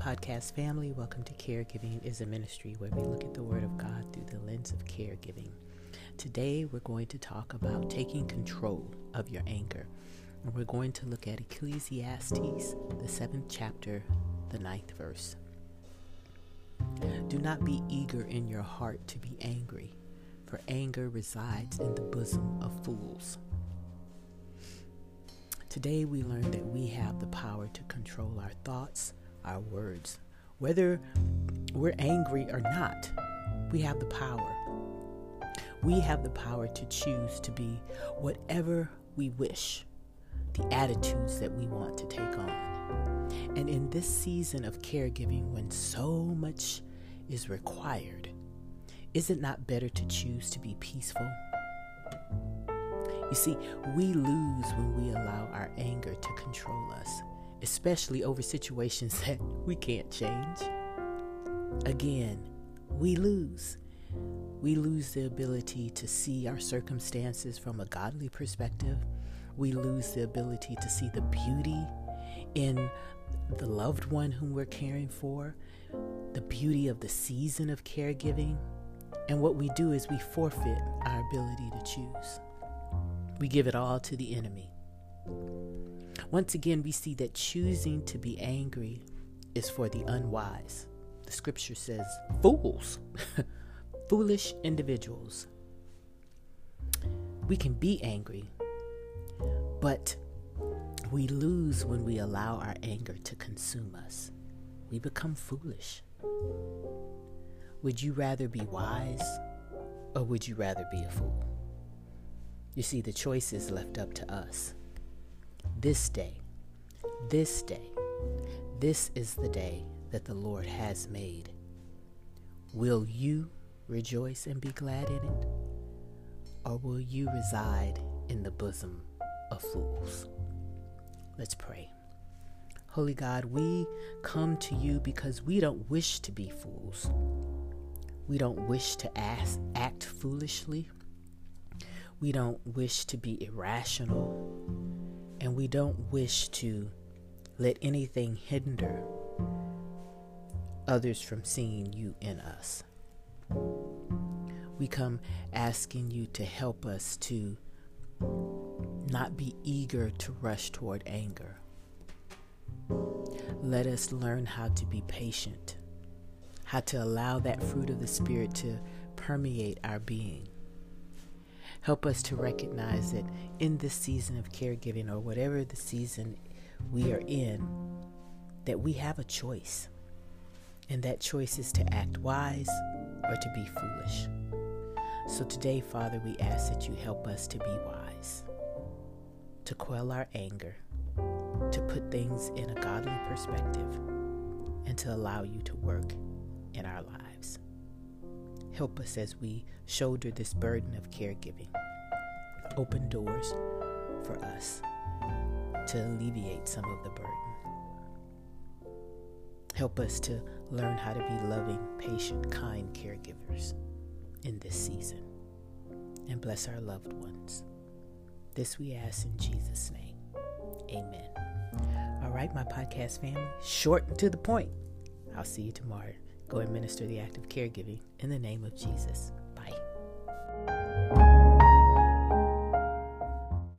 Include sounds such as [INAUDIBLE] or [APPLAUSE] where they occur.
podcast family. Welcome to Caregiving is a Ministry where we look at the Word of God through the lens of caregiving. Today, we're going to talk about taking control of your anger. And we're going to look at Ecclesiastes, the seventh chapter, the ninth verse. Do not be eager in your heart to be angry, for anger resides in the bosom of fools. Today, we learn that we have the power to control our thoughts, our words. Whether we're angry or not, we have the power. We have the power to choose to be whatever we wish, the attitudes that we want to take on. And in this season of caregiving, when so much is required, is it not better to choose to be peaceful? You see, we lose when we allow our anger to control us, especially over situations [LAUGHS] that we can't change. Again, we lose. We lose the ability to see our circumstances from a godly perspective. We lose the ability to see the beauty in the loved one whom we're caring for, the beauty of the season of caregiving. And what we do is we forfeit our ability to choose. We give it all to the enemy. Once again, we see that choosing to be angry is for the unwise. The scripture says, fools, [LAUGHS] foolish individuals. We can be angry, but we lose when we allow our anger to consume us. We become foolish. Would you rather be wise or would you rather be a fool? You see, the choice is left up to us. This day, this day, this is the day that the Lord has made. Will you rejoice and be glad in it? Or will you reside in the bosom of fools? Let's pray. Holy God, we come to you because we don't wish to be fools. We don't wish to ask, act foolishly. We don't wish to be irrational, and we don't wish to let anything hinder others from seeing you in us. We come asking you to help us to not be eager to rush toward anger. Let us learn how to be patient, how to allow that fruit of the Spirit to permeate our being Help us to recognize that in this season of caregiving or whatever the season we are in, that we have a choice. And that choice is to act wise or to be foolish. So today, Father, we ask that you help us to be wise, to quell our anger, to put things in a godly perspective, and to allow you to work. Help us as we shoulder this burden of caregiving. Open doors for us to alleviate some of the burden. Help us to learn how to be loving, patient, kind caregivers in this season. And bless our loved ones. This we ask in Jesus' name. Amen. All right, my podcast family, short and to the point. I'll see you tomorrow. Go and minister the act of caregiving in the name of Jesus.